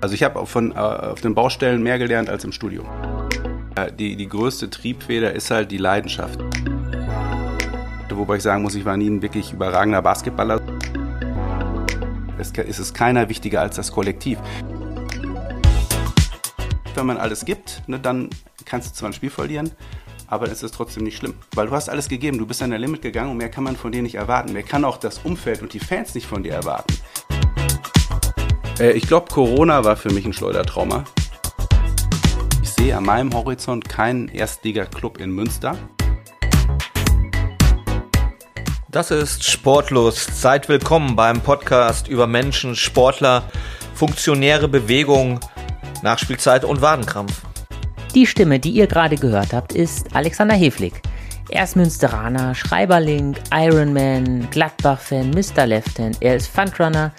Also ich habe von, äh, auf den Baustellen mehr gelernt als im Studium. Die, die größte Triebfeder ist halt die Leidenschaft. Wobei ich sagen muss, ich war nie ein wirklich überragender Basketballer. Es, es ist keiner wichtiger als das Kollektiv. Wenn man alles gibt, ne, dann kannst du zwar ein Spiel verlieren, aber es ist trotzdem nicht schlimm. Weil du hast alles gegeben, du bist an der Limit gegangen und mehr kann man von dir nicht erwarten. Mehr kann auch das Umfeld und die Fans nicht von dir erwarten. Äh, ich glaube, Corona war für mich ein Schleudertrauma. Ich sehe an meinem Horizont keinen Erstliga-Club in Münster. Das ist Sportlos. Seid willkommen beim Podcast über Menschen, Sportler, funktionäre Bewegung, Nachspielzeit und Wadenkrampf. Die Stimme, die ihr gerade gehört habt, ist Alexander Heflig. Er ist Münsteraner, Schreiberling, Ironman, Gladbach-Fan, Mr. Left-Hand. Er ist Fundrunner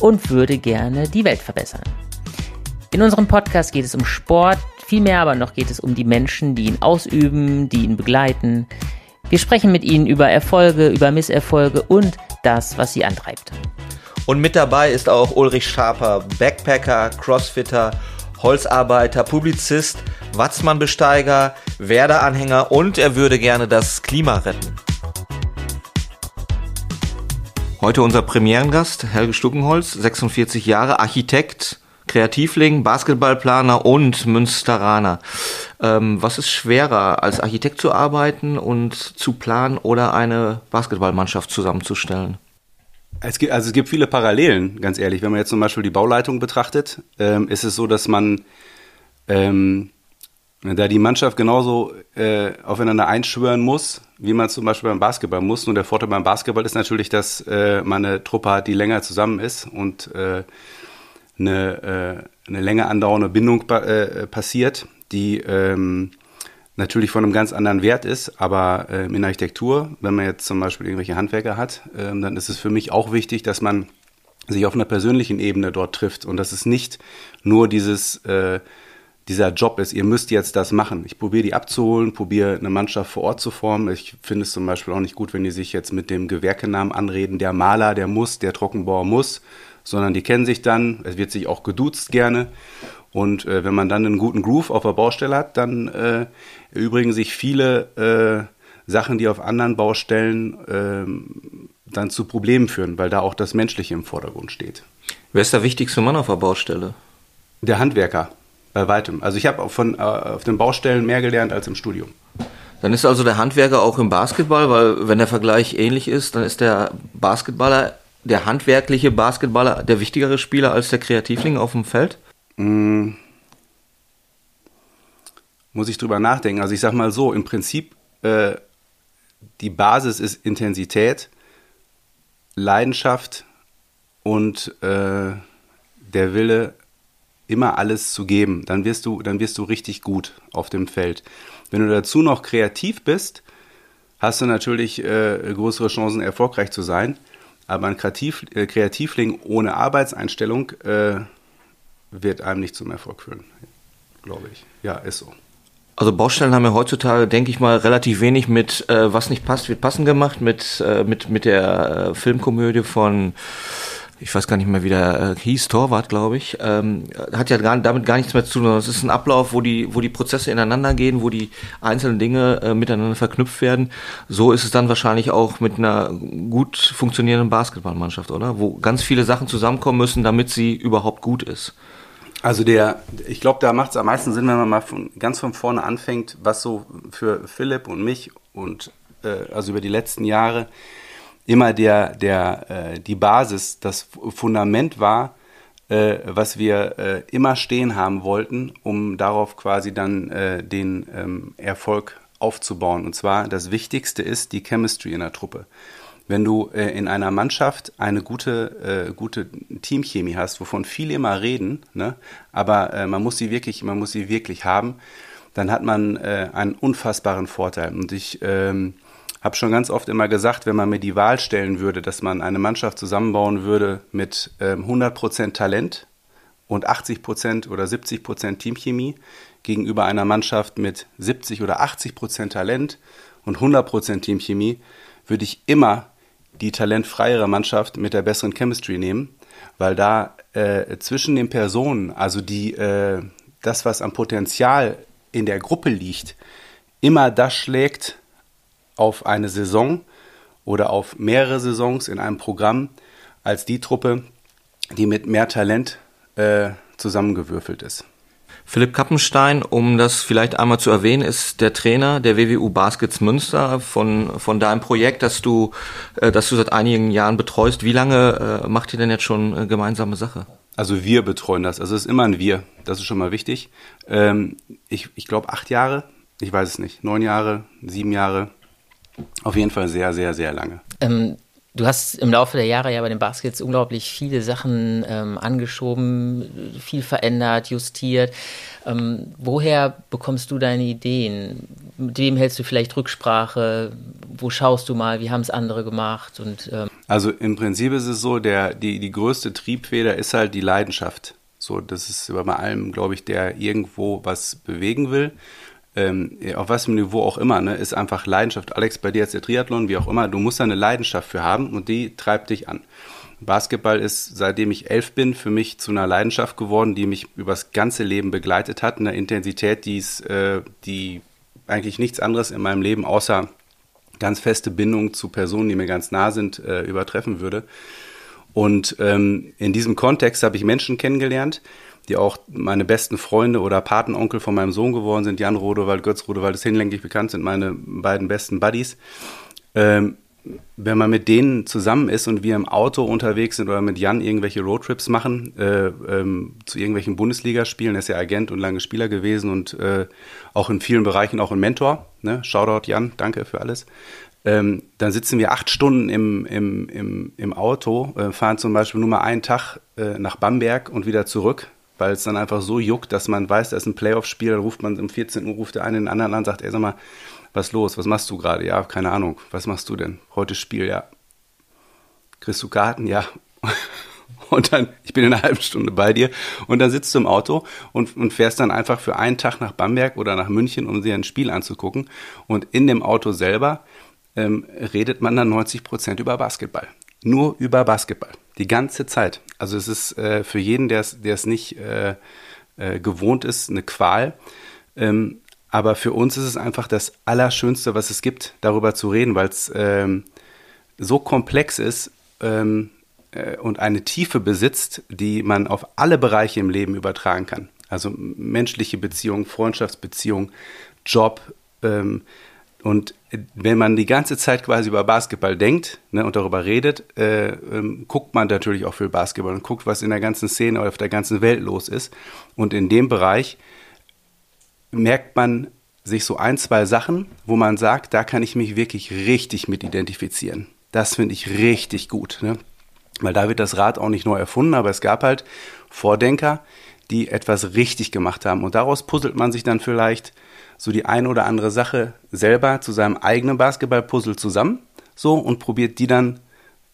und würde gerne die Welt verbessern. In unserem Podcast geht es um Sport, vielmehr aber noch geht es um die Menschen, die ihn ausüben, die ihn begleiten. Wir sprechen mit ihnen über Erfolge, über Misserfolge und das, was sie antreibt. Und mit dabei ist auch Ulrich Schaper, Backpacker, Crossfitter, Holzarbeiter, Publizist, Watzmann-Besteiger, Werder-Anhänger und er würde gerne das Klima retten. Heute unser Premierengast, Helge Stuckenholz, 46 Jahre, Architekt, Kreativling, Basketballplaner und Münsteraner. Ähm, was ist schwerer, als Architekt zu arbeiten und zu planen oder eine Basketballmannschaft zusammenzustellen? Es gibt, also es gibt viele Parallelen, ganz ehrlich. Wenn man jetzt zum Beispiel die Bauleitung betrachtet, ähm, ist es so, dass man ähm, da die Mannschaft genauso äh, aufeinander einschwören muss, wie man zum Beispiel beim Basketball muss. Nur der Vorteil beim Basketball ist natürlich, dass äh, man eine Truppe hat, die länger zusammen ist und äh, eine, äh, eine länger andauernde Bindung äh, passiert, die ähm, natürlich von einem ganz anderen Wert ist. Aber äh, in Architektur, wenn man jetzt zum Beispiel irgendwelche Handwerker hat, äh, dann ist es für mich auch wichtig, dass man sich auf einer persönlichen Ebene dort trifft und dass es nicht nur dieses äh, dieser Job ist, ihr müsst jetzt das machen. Ich probiere die abzuholen, probiere eine Mannschaft vor Ort zu formen. Ich finde es zum Beispiel auch nicht gut, wenn die sich jetzt mit dem Gewerkenamen anreden, der Maler, der muss, der Trockenbauer muss, sondern die kennen sich dann, es wird sich auch geduzt gerne. Und äh, wenn man dann einen guten Groove auf der Baustelle hat, dann äh, erübrigen sich viele äh, Sachen, die auf anderen Baustellen äh, dann zu Problemen führen, weil da auch das Menschliche im Vordergrund steht. Wer ist der wichtigste Mann auf der Baustelle? Der Handwerker. Bei weitem. Also ich habe von äh, auf den Baustellen mehr gelernt als im Studium. Dann ist also der Handwerker auch im Basketball, weil wenn der Vergleich ähnlich ist, dann ist der Basketballer, der handwerkliche Basketballer, der wichtigere Spieler als der Kreativling auf dem Feld? Mm. Muss ich drüber nachdenken. Also ich sag mal so, im Prinzip äh, die Basis ist Intensität, Leidenschaft und äh, der Wille, immer alles zu geben, dann wirst du, dann wirst du richtig gut auf dem Feld. Wenn du dazu noch kreativ bist, hast du natürlich äh, größere Chancen, erfolgreich zu sein. Aber ein Kreativ, äh, Kreativling ohne Arbeitseinstellung äh, wird einem nicht zum Erfolg führen, glaube ich. Ja, ist so. Also Baustellen haben ja heutzutage, denke ich mal, relativ wenig mit äh, was nicht passt, wird passend gemacht, mit, äh, mit, mit der äh, Filmkomödie von ich weiß gar nicht mehr, wie der äh, hieß, Torwart, glaube ich, ähm, hat ja gar, damit gar nichts mehr zu tun. Es ist ein Ablauf, wo die, wo die Prozesse ineinander gehen, wo die einzelnen Dinge äh, miteinander verknüpft werden. So ist es dann wahrscheinlich auch mit einer gut funktionierenden Basketballmannschaft, oder? Wo ganz viele Sachen zusammenkommen müssen, damit sie überhaupt gut ist. Also der, ich glaube, da macht es am meisten Sinn, wenn man mal von, ganz von vorne anfängt, was so für Philipp und mich und äh, also über die letzten Jahre immer der, der, äh, die Basis, das Fundament war, äh, was wir äh, immer stehen haben wollten, um darauf quasi dann äh, den ähm, Erfolg aufzubauen. Und zwar das Wichtigste ist die Chemistry in der Truppe. Wenn du äh, in einer Mannschaft eine gute, äh, gute Teamchemie hast, wovon viele immer reden, ne, aber äh, man muss sie wirklich, man muss sie wirklich haben, dann hat man äh, einen unfassbaren Vorteil. Und ich ähm, habe schon ganz oft immer gesagt, wenn man mir die Wahl stellen würde, dass man eine Mannschaft zusammenbauen würde mit ähm, 100% Talent und 80% oder 70% Teamchemie gegenüber einer Mannschaft mit 70 oder 80% Talent und 100% Teamchemie, würde ich immer die talentfreiere Mannschaft mit der besseren Chemistry nehmen, weil da äh, zwischen den Personen, also die, äh, das, was am Potenzial in der Gruppe liegt, immer das schlägt auf eine Saison oder auf mehrere Saisons in einem Programm als die Truppe, die mit mehr Talent äh, zusammengewürfelt ist. Philipp Kappenstein, um das vielleicht einmal zu erwähnen, ist der Trainer der WWU Baskets Münster von, von deinem Projekt, das du, äh, das du seit einigen Jahren betreust. Wie lange äh, macht ihr denn jetzt schon äh, gemeinsame Sache? Also wir betreuen das. Also es ist immer ein Wir. Das ist schon mal wichtig. Ähm, ich ich glaube acht Jahre. Ich weiß es nicht. Neun Jahre, sieben Jahre. Auf jeden Fall sehr, sehr, sehr lange. Ähm, Du hast im Laufe der Jahre ja bei den Baskets unglaublich viele Sachen ähm, angeschoben, viel verändert, justiert. Ähm, woher bekommst du deine Ideen? Mit wem hältst du vielleicht Rücksprache? Wo schaust du mal? Wie haben es andere gemacht? Und, ähm also im Prinzip ist es so, der, die, die größte Triebfeder ist halt die Leidenschaft. So, das ist bei allem, glaube ich, der irgendwo was bewegen will ähm, auf für Niveau auch immer, ne, ist einfach Leidenschaft. Alex, bei dir ist der Triathlon, wie auch immer, du musst da eine Leidenschaft für haben und die treibt dich an. Basketball ist, seitdem ich elf bin, für mich zu einer Leidenschaft geworden, die mich übers ganze Leben begleitet hat, eine Intensität, die ist, äh, die eigentlich nichts anderes in meinem Leben außer ganz feste Bindung zu Personen, die mir ganz nah sind, äh, übertreffen würde. Und ähm, in diesem Kontext habe ich Menschen kennengelernt, die auch meine besten Freunde oder Patenonkel von meinem Sohn geworden sind. Jan Rodewald, Götz Rodewald ist hinlänglich bekannt, sind meine beiden besten Buddies. Ähm, wenn man mit denen zusammen ist und wir im Auto unterwegs sind oder mit Jan irgendwelche Roadtrips machen, äh, ähm, zu irgendwelchen Bundesligaspielen, er ist ja Agent und lange Spieler gewesen und äh, auch in vielen Bereichen auch ein Mentor. Ne? Shoutout Jan, danke für alles. Ähm, dann sitzen wir acht Stunden im, im, im, im Auto, äh, fahren zum Beispiel nur mal einen Tag äh, nach Bamberg und wieder zurück weil es dann einfach so juckt, dass man weiß, da ist ein Playoff-Spiel, dann ruft man um 14 Uhr, ruft der eine den anderen an, sagt, ey, sag mal, was los, was machst du gerade? Ja, keine Ahnung, was machst du denn? Heute Spiel, ja. Kriegst du Karten? Ja. Und dann, ich bin in einer halben Stunde bei dir und dann sitzt du im Auto und, und fährst dann einfach für einen Tag nach Bamberg oder nach München, um dir ein Spiel anzugucken. Und in dem Auto selber ähm, redet man dann 90 Prozent über Basketball. Nur über Basketball. Die ganze Zeit. Also es ist äh, für jeden, der es nicht äh, äh, gewohnt ist, eine Qual. Ähm, aber für uns ist es einfach das Allerschönste, was es gibt, darüber zu reden, weil es ähm, so komplex ist ähm, äh, und eine Tiefe besitzt, die man auf alle Bereiche im Leben übertragen kann. Also menschliche Beziehungen, Freundschaftsbeziehungen, Job, ähm, und wenn man die ganze Zeit quasi über Basketball denkt ne, und darüber redet, äh, ähm, guckt man natürlich auch für Basketball und guckt, was in der ganzen Szene oder auf der ganzen Welt los ist. Und in dem Bereich merkt man sich so ein, zwei Sachen, wo man sagt, da kann ich mich wirklich richtig mit identifizieren. Das finde ich richtig gut. Ne? Weil da wird das Rad auch nicht neu erfunden, aber es gab halt Vordenker, die etwas richtig gemacht haben. Und daraus puzzelt man sich dann vielleicht so die ein oder andere Sache selber zu seinem eigenen Basketball-Puzzle zusammen, so und probiert die dann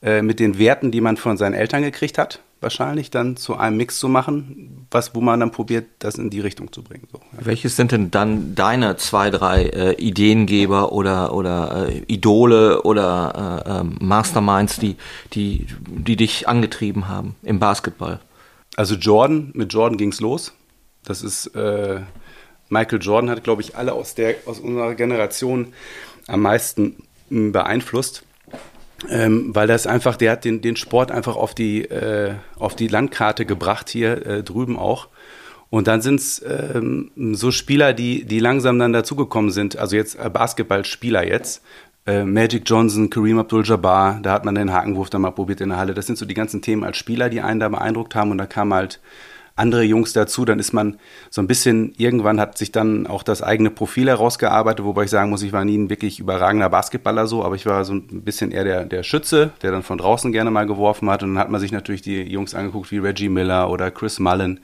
äh, mit den Werten, die man von seinen Eltern gekriegt hat, wahrscheinlich dann zu einem Mix zu machen, was wo man dann probiert, das in die Richtung zu bringen. So, ja. Welches sind denn dann deine zwei, drei äh, Ideengeber oder oder äh, Idole oder äh, ähm, Masterminds, die die die dich angetrieben haben im Basketball? Also Jordan, mit Jordan ging's los. Das ist äh, Michael Jordan hat, glaube ich, alle aus, der, aus unserer Generation am meisten hm, beeinflusst. Ähm, weil das einfach, der hat den, den Sport einfach auf die, äh, auf die Landkarte gebracht, hier äh, drüben auch. Und dann sind es ähm, so Spieler, die, die langsam dann dazugekommen sind, also jetzt äh, Basketballspieler jetzt. Äh, Magic Johnson, Kareem Abdul-Jabbar, da hat man den Hakenwurf dann mal probiert in der Halle. Das sind so die ganzen Themen als Spieler, die einen da beeindruckt haben. Und da kam halt andere Jungs dazu, dann ist man so ein bisschen, irgendwann hat sich dann auch das eigene Profil herausgearbeitet, wobei ich sagen muss, ich war nie ein wirklich überragender Basketballer so, aber ich war so ein bisschen eher der, der Schütze, der dann von draußen gerne mal geworfen hat. Und dann hat man sich natürlich die Jungs angeguckt wie Reggie Miller oder Chris Mullen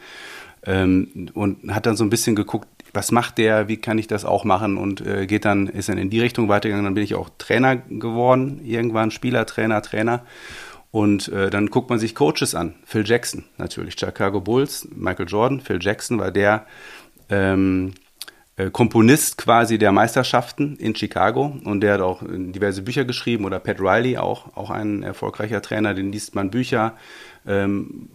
ähm, und hat dann so ein bisschen geguckt, was macht der, wie kann ich das auch machen? Und äh, geht dann, ist dann in die Richtung weitergegangen, dann bin ich auch Trainer geworden, irgendwann Spieler, Trainer, Trainer und äh, dann guckt man sich Coaches an. Phil Jackson natürlich, Chicago Bulls, Michael Jordan, Phil Jackson war der, ähm, äh, Komponist quasi der Meisterschaften in Chicago. Und der hat auch diverse Bücher geschrieben. Oder Pat Riley auch, auch ein erfolgreicher Trainer, den liest man Bücher ähm,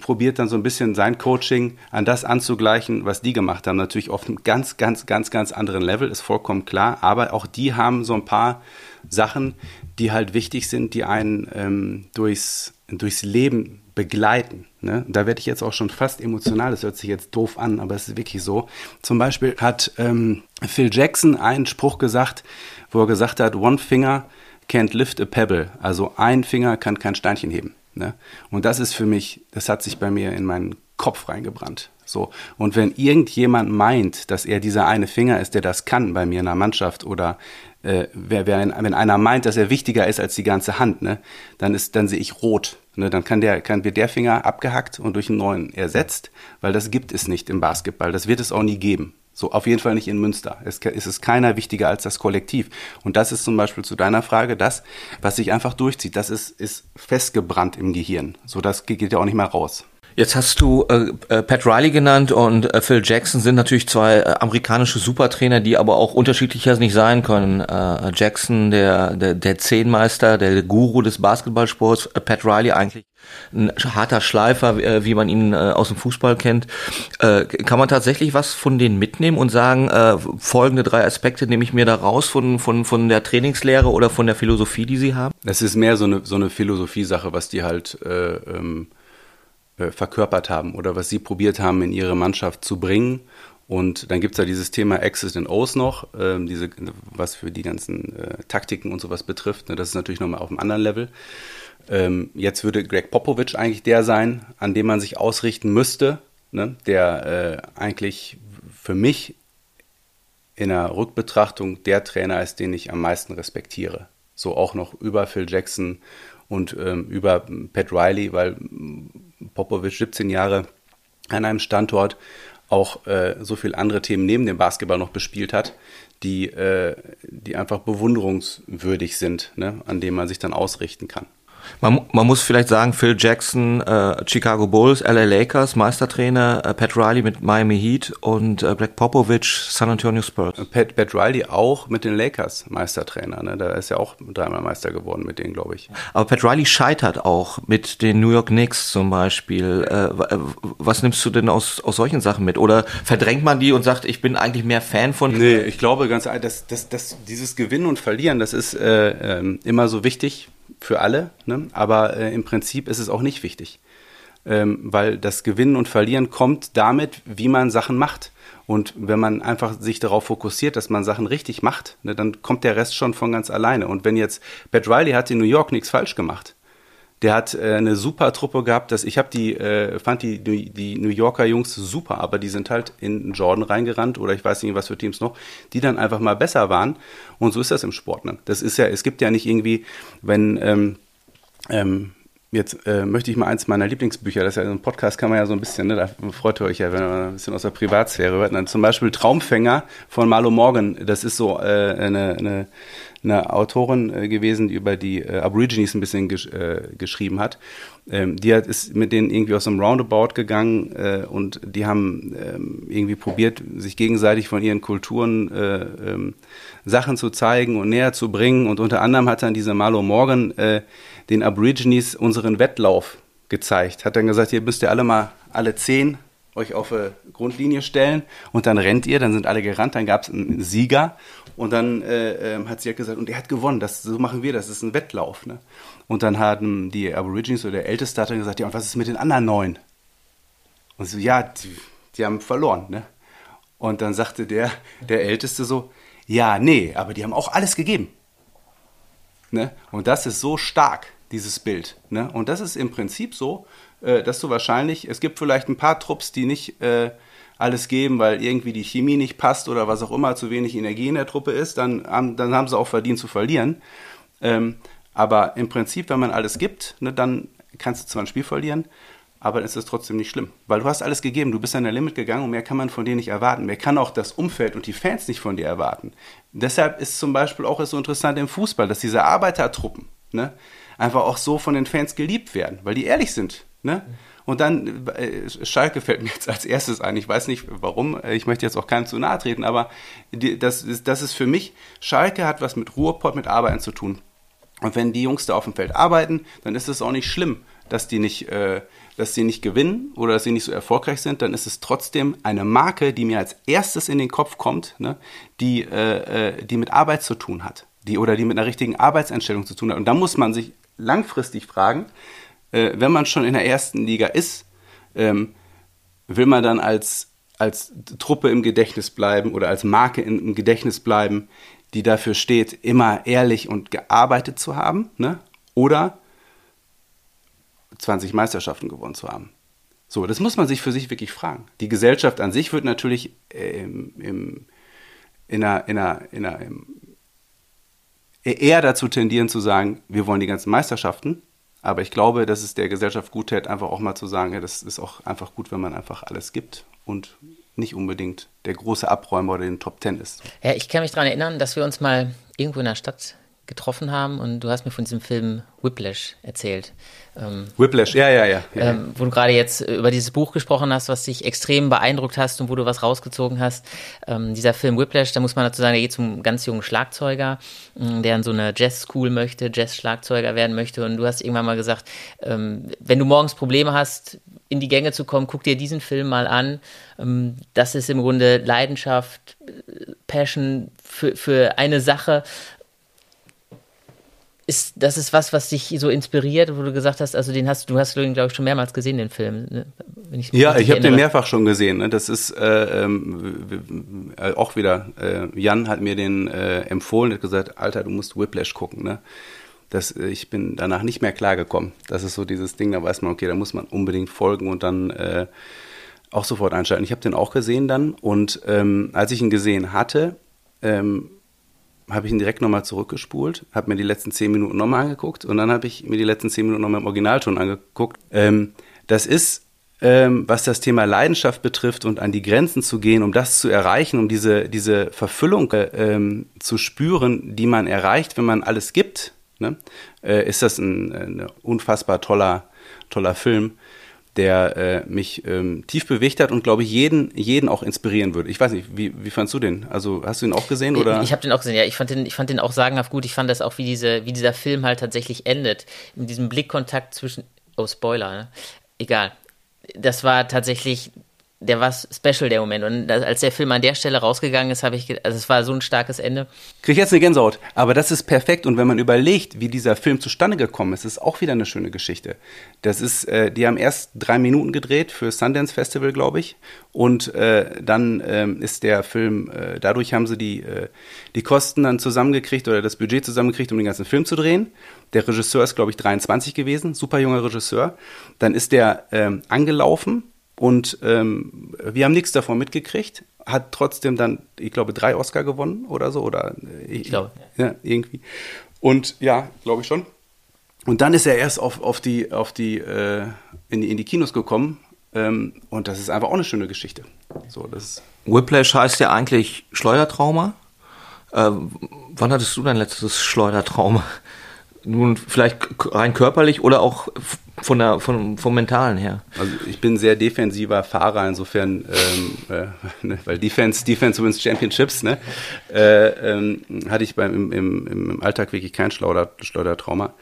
probiert dann so ein bisschen sein Coaching an das anzugleichen, was die gemacht haben. Natürlich auf einem ganz, ganz, ganz, ganz anderen Level, ist vollkommen klar, aber auch die haben so ein paar Sachen, die halt wichtig sind, die einen ähm, durchs, durchs Leben begleiten. Ne? Da werde ich jetzt auch schon fast emotional, das hört sich jetzt doof an, aber es ist wirklich so. Zum Beispiel hat ähm, Phil Jackson einen Spruch gesagt, wo er gesagt hat, One finger can't lift a pebble. Also ein Finger kann kein Steinchen heben. Ne? Und das ist für mich, das hat sich bei mir in meinen Kopf reingebrannt. So. Und wenn irgendjemand meint, dass er dieser eine Finger ist, der das kann bei mir in einer Mannschaft oder äh, wer, wer, wenn einer meint, dass er wichtiger ist als die ganze Hand, ne, dann ist, dann sehe ich rot. Ne, dann kann der, kann wird der Finger abgehackt und durch einen neuen ersetzt, weil das gibt es nicht im Basketball. Das wird es auch nie geben. So, auf jeden Fall nicht in Münster. Es, ist keiner wichtiger als das Kollektiv. Und das ist zum Beispiel zu deiner Frage das, was sich einfach durchzieht. Das ist, ist festgebrannt im Gehirn. So, das geht ja auch nicht mehr raus. Jetzt hast du äh, äh, Pat Riley genannt und äh, Phil Jackson sind natürlich zwei äh, amerikanische Supertrainer, die aber auch unterschiedlicher nicht sein können. Äh, Jackson, der, der, der Zehnmeister, der Guru des Basketballsports, äh, Pat Riley eigentlich ein harter Schleifer, wie man ihn aus dem Fußball kennt. Kann man tatsächlich was von denen mitnehmen und sagen, äh, folgende drei Aspekte nehme ich mir da raus von, von, von der Trainingslehre oder von der Philosophie, die sie haben? Das ist mehr so eine, so eine Philosophie-Sache, was die halt äh, ähm äh, verkörpert haben oder was sie probiert haben, in ihre Mannschaft zu bringen. Und dann gibt es ja dieses Thema X's and O's noch, ähm, diese, was für die ganzen äh, Taktiken und sowas betrifft. Ne, das ist natürlich nochmal auf einem anderen Level. Ähm, jetzt würde Greg Popovich eigentlich der sein, an dem man sich ausrichten müsste, ne, der äh, eigentlich für mich in der Rückbetrachtung der Trainer ist, den ich am meisten respektiere. So auch noch über Phil Jackson und ähm, über Pat Riley, weil Popovic 17 Jahre an einem Standort auch äh, so viele andere Themen neben dem Basketball noch bespielt hat, die, äh, die einfach bewunderungswürdig sind, ne, an denen man sich dann ausrichten kann. Man, man muss vielleicht sagen, Phil Jackson, äh, Chicago Bulls, LA Lakers, Meistertrainer, äh, Pat Riley mit Miami Heat und äh, Greg Popovich, San Antonio Spurs. Pat, Pat Riley auch mit den Lakers Meistertrainer. Ne? Da ist ja auch dreimal Meister geworden mit denen, glaube ich. Aber Pat Riley scheitert auch mit den New York Knicks zum Beispiel. Äh, äh, was nimmst du denn aus, aus solchen Sachen mit? Oder verdrängt man die und sagt, ich bin eigentlich mehr Fan von... Nee, ich glaube ganz ehrlich, dass, dass, dass dieses Gewinnen und Verlieren, das ist äh, äh, immer so wichtig für alle, ne? aber äh, im Prinzip ist es auch nicht wichtig. Ähm, weil das Gewinnen und Verlieren kommt damit, wie man Sachen macht. Und wenn man einfach sich darauf fokussiert, dass man Sachen richtig macht, ne, dann kommt der Rest schon von ganz alleine. Und wenn jetzt Pat Riley hat in New York nichts falsch gemacht, der hat äh, eine super Truppe gehabt. Dass ich habe die, äh, fand die, die New Yorker Jungs super, aber die sind halt in Jordan reingerannt oder ich weiß nicht, was für Teams noch, die dann einfach mal besser waren. Und so ist das im Sport. Ne? Das ist ja, es gibt ja nicht irgendwie, wenn ähm, ähm, Jetzt äh, möchte ich mal eins meiner Lieblingsbücher, das ist ja so ein Podcast, kann man ja so ein bisschen, ne, da freut ihr euch ja, wenn man ein bisschen aus der Privatsphäre hört. Dann zum Beispiel Traumfänger von Marlo Morgan, das ist so äh, eine, eine eine Autorin äh, gewesen, die über die äh, Aborigines ein bisschen gesch äh, geschrieben hat. Ähm, die hat, ist mit denen irgendwie aus einem Roundabout gegangen äh, und die haben ähm, irgendwie probiert, sich gegenseitig von ihren Kulturen äh, ähm, Sachen zu zeigen und näher zu bringen. Und unter anderem hat dann diese Marlo Morgan äh, den Aborigines unseren Wettlauf gezeigt. Hat dann gesagt, ihr müsst ja alle mal alle zehn euch auf eine Grundlinie stellen und dann rennt ihr, dann sind alle gerannt, dann gab es einen Sieger und dann äh, äh, hat sie halt gesagt, und er hat gewonnen, das, so machen wir das, das ist ein Wettlauf. Ne? Und dann haben die Aborigines oder der Älteste hat dann gesagt, ja, und was ist mit den anderen neun? Und so, ja, die, die haben verloren. Ne? Und dann sagte der, der Älteste so, ja, nee, aber die haben auch alles gegeben. Ne? Und das ist so stark, dieses Bild. Ne? Und das ist im Prinzip so, äh, dass du wahrscheinlich, es gibt vielleicht ein paar Trupps, die nicht äh, alles geben, weil irgendwie die Chemie nicht passt oder was auch immer, zu wenig Energie in der Truppe ist, dann, dann haben sie auch verdient zu verlieren. Ähm, aber im Prinzip, wenn man alles gibt, ne, dann kannst du zwar ein Spiel verlieren, aber dann ist es trotzdem nicht schlimm. Weil du hast alles gegeben, du bist an der Limit gegangen und mehr kann man von dir nicht erwarten. Mehr kann auch das Umfeld und die Fans nicht von dir erwarten. Deshalb ist zum Beispiel auch so interessant im Fußball, dass diese Arbeitertruppen ne, einfach auch so von den Fans geliebt werden, weil die ehrlich sind. Ne? Und dann äh, Schalke fällt mir jetzt als erstes ein. Ich weiß nicht warum, ich möchte jetzt auch keinem zu nahe treten, aber das, ist, das ist für mich, Schalke hat was mit Ruhrpott, mit Arbeiten zu tun. Und wenn die Jungs da auf dem Feld arbeiten, dann ist es auch nicht schlimm, dass die nicht, äh, dass die nicht gewinnen oder dass sie nicht so erfolgreich sind. Dann ist es trotzdem eine Marke, die mir als erstes in den Kopf kommt, ne, die, äh die mit Arbeit zu tun hat. Die, oder die mit einer richtigen Arbeitseinstellung zu tun hat. Und da muss man sich langfristig fragen, äh, wenn man schon in der ersten Liga ist, ähm, will man dann als, als Truppe im Gedächtnis bleiben oder als Marke im Gedächtnis bleiben, die dafür steht, immer ehrlich und gearbeitet zu haben, ne? oder 20 Meisterschaften gewonnen zu haben. So, das muss man sich für sich wirklich fragen. Die Gesellschaft an sich wird natürlich ähm, im, in einer, in einer, in einer, eher dazu tendieren zu sagen, wir wollen die ganzen Meisterschaften. Aber ich glaube, dass es der Gesellschaft gut tät, einfach auch mal zu sagen, ja, das ist auch einfach gut, wenn man einfach alles gibt und nicht unbedingt der große Abräumer oder den Top Ten ist. Ja, ich kann mich daran erinnern, dass wir uns mal irgendwo in der Stadt getroffen haben und du hast mir von diesem Film Whiplash erzählt. Ähm, Whiplash, ja, ja, ja. ja. Ähm, wo du gerade jetzt über dieses Buch gesprochen hast, was dich extrem beeindruckt hast und wo du was rausgezogen hast. Ähm, dieser Film Whiplash, da muss man dazu sagen, der geht zum ganz jungen Schlagzeuger, ähm, der in so eine Jazz-School möchte, Jazz-Schlagzeuger werden möchte. Und du hast irgendwann mal gesagt, ähm, wenn du morgens Probleme hast, in die Gänge zu kommen, guck dir diesen Film mal an. Ähm, das ist im Grunde Leidenschaft, Passion für, für eine Sache ist, das ist was, was dich so inspiriert, wo du gesagt hast, also den hast du hast du glaube ich, schon mehrmals gesehen, den Film. Ne? Ich ja, ich habe den mehrfach schon gesehen. Ne? Das ist äh, ähm, äh, auch wieder, äh, Jan hat mir den äh, empfohlen, hat gesagt, Alter, du musst Whiplash gucken. Ne? Das, äh, ich bin danach nicht mehr klargekommen. Das ist so dieses Ding, da weiß man, okay, da muss man unbedingt folgen und dann äh, auch sofort einschalten. Ich habe den auch gesehen dann und ähm, als ich ihn gesehen hatte, ähm, habe ich ihn direkt nochmal zurückgespult, habe mir die letzten zehn Minuten nochmal angeguckt und dann habe ich mir die letzten zehn Minuten nochmal im Originalton angeguckt. Ähm, das ist, ähm, was das Thema Leidenschaft betrifft und an die Grenzen zu gehen, um das zu erreichen, um diese, diese Verfüllung äh, ähm, zu spüren, die man erreicht, wenn man alles gibt, ne? äh, ist das ein, ein unfassbar toller, toller Film der äh, mich ähm, tief bewegt hat und glaube ich jeden jeden auch inspirieren würde. Ich weiß nicht, wie, wie fandst du den? Also hast du ihn auch gesehen oder? Ich, ich habe den auch gesehen. Ja, ich fand den ich fand den auch sagenhaft gut. Ich fand das auch wie diese wie dieser Film halt tatsächlich endet in diesem Blickkontakt zwischen oh Spoiler, ne? egal. Das war tatsächlich der war special, der Moment. Und als der Film an der Stelle rausgegangen ist, habe ich, also es war so ein starkes Ende. Kriege ich jetzt eine Gänsehaut. Aber das ist perfekt. Und wenn man überlegt, wie dieser Film zustande gekommen ist, ist auch wieder eine schöne Geschichte. Das ist, äh, die haben erst drei Minuten gedreht für Sundance Festival, glaube ich. Und äh, dann ähm, ist der Film, äh, dadurch haben sie die, äh, die Kosten dann zusammengekriegt oder das Budget zusammengekriegt, um den ganzen Film zu drehen. Der Regisseur ist, glaube ich, 23 gewesen, super junger Regisseur. Dann ist der ähm, angelaufen und ähm, wir haben nichts davon mitgekriegt, hat trotzdem dann, ich glaube, drei Oscar gewonnen oder so. Oder, äh, ich glaube. Ja, irgendwie. Und ja, glaube ich schon. Und dann ist er erst auf, auf die, auf die, äh, in, die in die Kinos gekommen. Ähm, und das ist einfach auch eine schöne Geschichte. So, das Whiplash heißt ja eigentlich Schleudertrauma. Äh, wann hattest du dein letztes Schleudertrauma? Nun, vielleicht rein körperlich oder auch von der, von, vom Mentalen her. Also ich bin sehr defensiver Fahrer, insofern, ähm, äh, ne, weil Defense, Defense wins Championships, ne? Äh, ähm, hatte ich beim, im, im, im Alltag wirklich kein Schleuder, Schleudertrauma.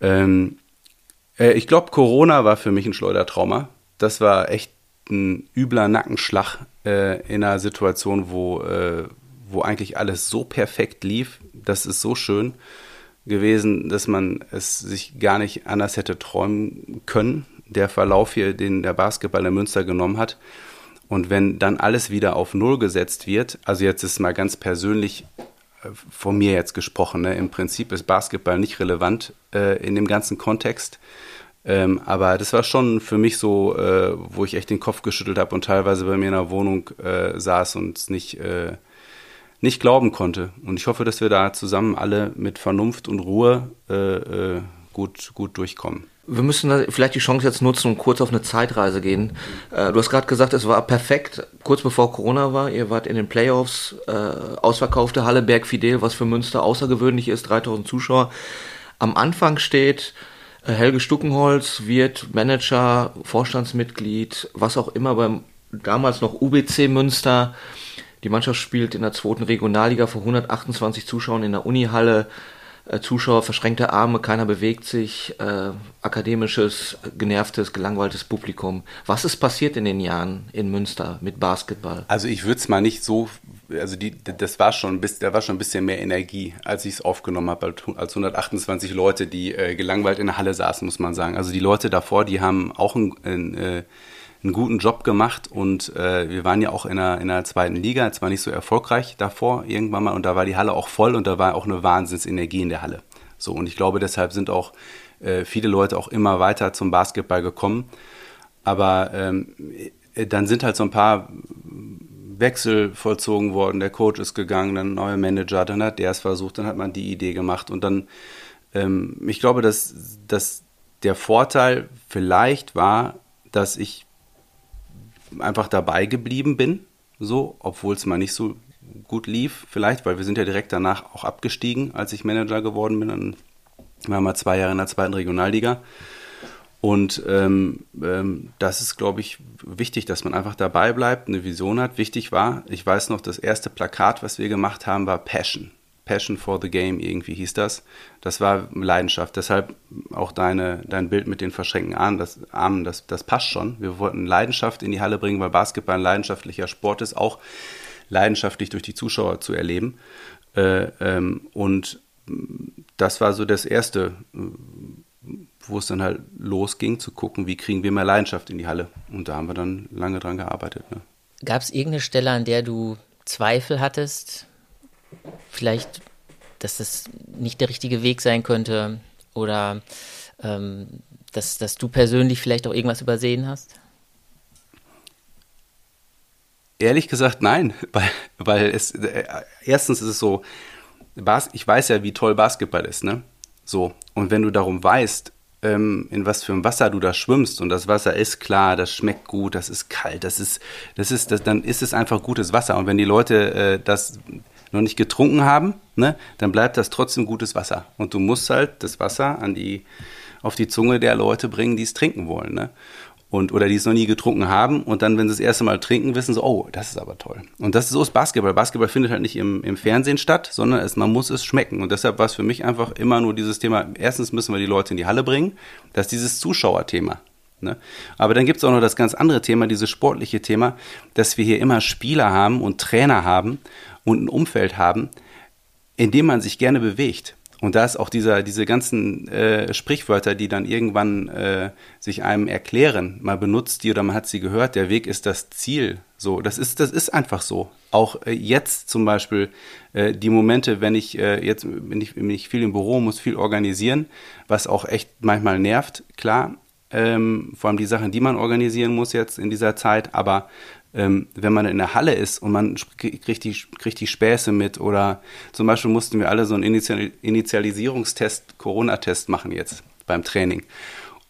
Ähm, äh, ich glaube, Corona war für mich ein Schleudertrauma. Das war echt ein übler Nackenschlag äh, in einer Situation, wo, äh, wo eigentlich alles so perfekt lief. Das ist so schön gewesen, dass man es sich gar nicht anders hätte träumen können. Der Verlauf hier, den der Basketball in Münster genommen hat. Und wenn dann alles wieder auf Null gesetzt wird, also jetzt ist mal ganz persönlich äh, von mir jetzt gesprochen, ne? im Prinzip ist Basketball nicht relevant äh, in dem ganzen Kontext. Ähm, aber das war schon für mich so, äh, wo ich echt den Kopf geschüttelt habe und teilweise bei mir in der Wohnung äh, saß und es nicht äh, nicht glauben konnte. Und ich hoffe, dass wir da zusammen alle mit Vernunft und Ruhe äh, äh, gut, gut durchkommen. Wir müssen vielleicht die Chance jetzt nutzen und kurz auf eine Zeitreise gehen. Äh, du hast gerade gesagt, es war perfekt, kurz bevor Corona war. Ihr wart in den Playoffs, äh, ausverkaufte Halle Berg Fidel, was für Münster außergewöhnlich ist, 3000 Zuschauer. Am Anfang steht Helge Stuckenholz wird Manager, Vorstandsmitglied, was auch immer beim damals noch UBC Münster. Die Mannschaft spielt in der zweiten Regionalliga vor 128 Zuschauern in der Unihalle. Äh, Zuschauer, verschränkte Arme, keiner bewegt sich, äh, akademisches, genervtes, gelangweiltes Publikum. Was ist passiert in den Jahren in Münster mit Basketball? Also ich würde es mal nicht so, also die, das war schon, da war schon ein bisschen mehr Energie, als ich es aufgenommen habe, als 128 Leute, die äh, gelangweilt in der Halle saßen, muss man sagen. Also die Leute davor, die haben auch ein, ein äh, einen guten Job gemacht und äh, wir waren ja auch in der, in der zweiten Liga, zwar nicht so erfolgreich davor irgendwann mal und da war die Halle auch voll und da war auch eine Wahnsinnsenergie in der Halle. So und ich glaube, deshalb sind auch äh, viele Leute auch immer weiter zum Basketball gekommen. Aber ähm, dann sind halt so ein paar Wechsel vollzogen worden, der Coach ist gegangen, dann ein neuer Manager, dann hat der es versucht, dann hat man die Idee gemacht und dann, ähm, ich glaube, dass, dass der Vorteil vielleicht war, dass ich einfach dabei geblieben bin, so, obwohl es mal nicht so gut lief, vielleicht, weil wir sind ja direkt danach auch abgestiegen, als ich Manager geworden bin. Dann waren wir zwei Jahre in der zweiten Regionalliga. Und ähm, ähm, das ist, glaube ich, wichtig, dass man einfach dabei bleibt, eine Vision hat. Wichtig war, ich weiß noch, das erste Plakat, was wir gemacht haben, war Passion. Passion for the Game, irgendwie hieß das. Das war Leidenschaft. Deshalb auch deine, dein Bild mit den verschränkten Armen, das, Armen das, das passt schon. Wir wollten Leidenschaft in die Halle bringen, weil Basketball ein leidenschaftlicher Sport ist, auch leidenschaftlich durch die Zuschauer zu erleben. Äh, ähm, und das war so das Erste, wo es dann halt losging, zu gucken, wie kriegen wir mehr Leidenschaft in die Halle. Und da haben wir dann lange dran gearbeitet. Ne? Gab es irgendeine Stelle, an der du Zweifel hattest, vielleicht, dass das nicht der richtige Weg sein könnte oder ähm, dass, dass du persönlich vielleicht auch irgendwas übersehen hast? Ehrlich gesagt, nein, weil, weil es, äh, erstens ist es so, Bas ich weiß ja, wie toll Basketball ist, ne? So. Und wenn du darum weißt, ähm, in was für einem Wasser du da schwimmst und das Wasser ist klar, das schmeckt gut, das ist kalt, das ist, das ist, das, dann ist es einfach gutes Wasser. Und wenn die Leute äh, das noch nicht getrunken haben, ne, dann bleibt das trotzdem gutes Wasser. Und du musst halt das Wasser an die, auf die Zunge der Leute bringen, die es trinken wollen. Ne? Und, oder die es noch nie getrunken haben und dann, wenn sie das erste Mal trinken, wissen sie, oh, das ist aber toll. Und das ist so ist Basketball. Basketball findet halt nicht im, im Fernsehen statt, sondern es, man muss es schmecken. Und deshalb war es für mich einfach immer nur dieses Thema, erstens müssen wir die Leute in die Halle bringen, das ist dieses Zuschauerthema. Ne? Aber dann gibt es auch noch das ganz andere Thema, dieses sportliche Thema, dass wir hier immer Spieler haben und Trainer haben und ein Umfeld haben, in dem man sich gerne bewegt. Und da ist auch dieser, diese ganzen äh, Sprichwörter, die dann irgendwann äh, sich einem erklären, mal benutzt die oder man hat sie gehört, der Weg ist das Ziel. So, das ist, das ist einfach so. Auch äh, jetzt zum Beispiel äh, die Momente, wenn ich äh, jetzt bin ich, bin ich viel im Büro, muss viel organisieren, was auch echt manchmal nervt, klar. Ähm, vor allem die Sachen, die man organisieren muss jetzt in dieser Zeit, aber ähm, wenn man in der Halle ist und man kriegt die, kriegt die Späße mit oder zum Beispiel mussten wir alle so einen Initial Initialisierungstest, Corona-Test machen jetzt beim Training.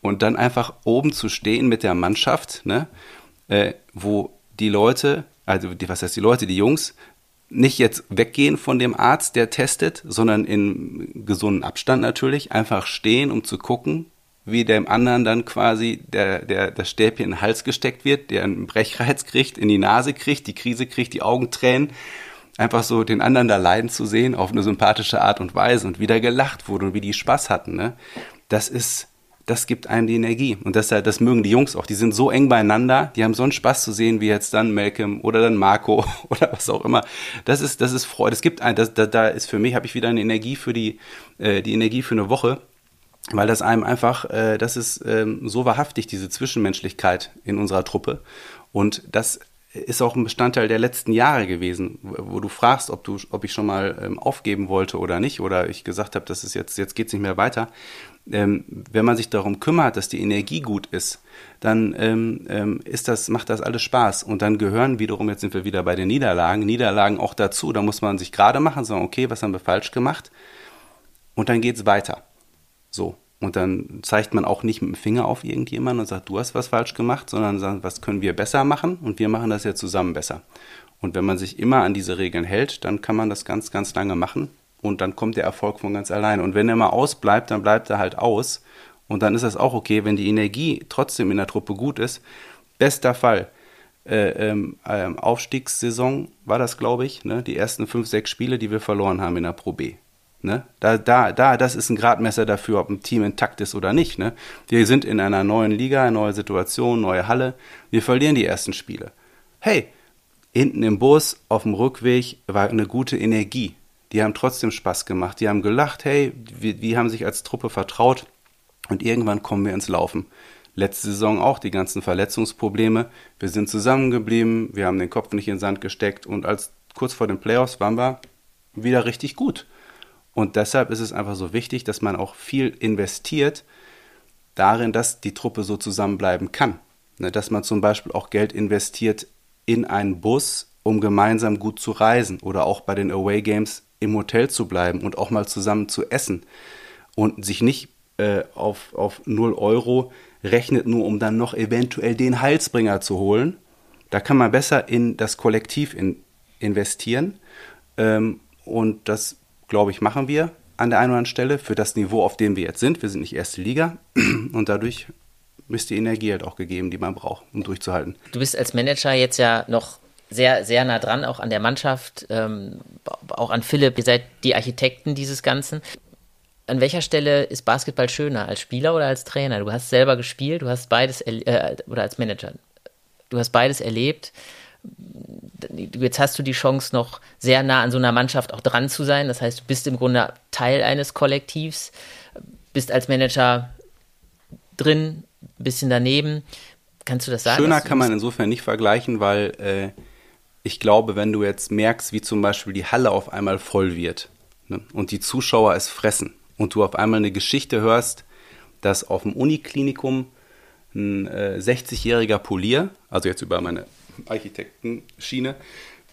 Und dann einfach oben zu stehen mit der Mannschaft, ne, äh, wo die Leute, also die, was heißt die Leute, die Jungs, nicht jetzt weggehen von dem Arzt, der testet, sondern in gesunden Abstand natürlich, einfach stehen, um zu gucken, wie dem anderen dann quasi der, der, das Stäbchen in den Hals gesteckt wird, der einen Brechreiz kriegt, in die Nase kriegt, die Krise kriegt, die Augen tränen. Einfach so den anderen da leiden zu sehen auf eine sympathische Art und Weise und wieder gelacht wurde und wie die Spaß hatten, ne? Das ist, das gibt einem die Energie. Und das, das mögen die Jungs auch. Die sind so eng beieinander, die haben so einen Spaß zu sehen, wie jetzt dann Malcolm oder dann Marco oder was auch immer. Das ist, das ist Freude. Es gibt ein, das, da, da ist für mich, habe ich wieder eine Energie für die, äh, die Energie für eine Woche weil das einem einfach, äh, das ist ähm, so wahrhaftig, diese Zwischenmenschlichkeit in unserer Truppe. Und das ist auch ein Bestandteil der letzten Jahre gewesen, wo du fragst, ob du, ob ich schon mal ähm, aufgeben wollte oder nicht, oder ich gesagt habe, das ist jetzt, jetzt geht's nicht mehr weiter. Ähm, wenn man sich darum kümmert, dass die Energie gut ist, dann ähm, ähm, ist das, macht das alles Spaß. Und dann gehören wiederum, jetzt sind wir wieder bei den Niederlagen, Niederlagen auch dazu. Da muss man sich gerade machen, sagen, okay, was haben wir falsch gemacht? Und dann geht's weiter. So. Und dann zeigt man auch nicht mit dem Finger auf irgendjemanden und sagt, du hast was falsch gemacht, sondern sagt, was können wir besser machen und wir machen das ja zusammen besser. Und wenn man sich immer an diese Regeln hält, dann kann man das ganz, ganz lange machen und dann kommt der Erfolg von ganz allein. Und wenn er mal ausbleibt, dann bleibt er halt aus Und dann ist das auch okay, wenn die Energie trotzdem in der Truppe gut ist. Bester Fall. Äh, ähm, ähm, Aufstiegssaison war das, glaube ich, ne? die ersten fünf, sechs Spiele, die wir verloren haben in der Pro B. Ne? Da, da, da, das ist ein Gradmesser dafür, ob ein Team intakt ist oder nicht. Ne? Wir sind in einer neuen Liga, neue Situation, neue Halle. Wir verlieren die ersten Spiele. Hey, hinten im Bus, auf dem Rückweg war eine gute Energie. Die haben trotzdem Spaß gemacht. Die haben gelacht, hey, wir, wir haben sich als Truppe vertraut und irgendwann kommen wir ins Laufen. Letzte Saison auch die ganzen Verletzungsprobleme. Wir sind zusammengeblieben, wir haben den Kopf nicht in den Sand gesteckt und als kurz vor den Playoffs waren wir wieder richtig gut. Und deshalb ist es einfach so wichtig, dass man auch viel investiert darin, dass die Truppe so zusammenbleiben kann. Ne, dass man zum Beispiel auch Geld investiert in einen Bus, um gemeinsam gut zu reisen oder auch bei den Away Games im Hotel zu bleiben und auch mal zusammen zu essen und sich nicht äh, auf, auf 0 Euro rechnet, nur um dann noch eventuell den Heilsbringer zu holen. Da kann man besser in das Kollektiv in, investieren. Ähm, und das, glaube ich, machen wir an der einen oder anderen Stelle für das Niveau, auf dem wir jetzt sind. Wir sind nicht erste Liga und dadurch ist die Energie halt auch gegeben, die man braucht, um durchzuhalten. Du bist als Manager jetzt ja noch sehr, sehr nah dran, auch an der Mannschaft, ähm, auch an Philipp. Ihr seid die Architekten dieses Ganzen an welcher Stelle ist Basketball schöner, als Spieler oder als Trainer? Du hast selber gespielt, du hast beides, äh, oder als Manager, du hast beides erlebt. Jetzt hast du die Chance, noch sehr nah an so einer Mannschaft auch dran zu sein. Das heißt, du bist im Grunde Teil eines Kollektivs, bist als Manager drin, ein bisschen daneben. Kannst du das sagen? Schöner kann man insofern nicht vergleichen, weil äh, ich glaube, wenn du jetzt merkst, wie zum Beispiel die Halle auf einmal voll wird ne, und die Zuschauer es fressen, und du auf einmal eine Geschichte hörst, dass auf dem Uniklinikum ein äh, 60-jähriger Polier, also jetzt über meine Architektenschiene,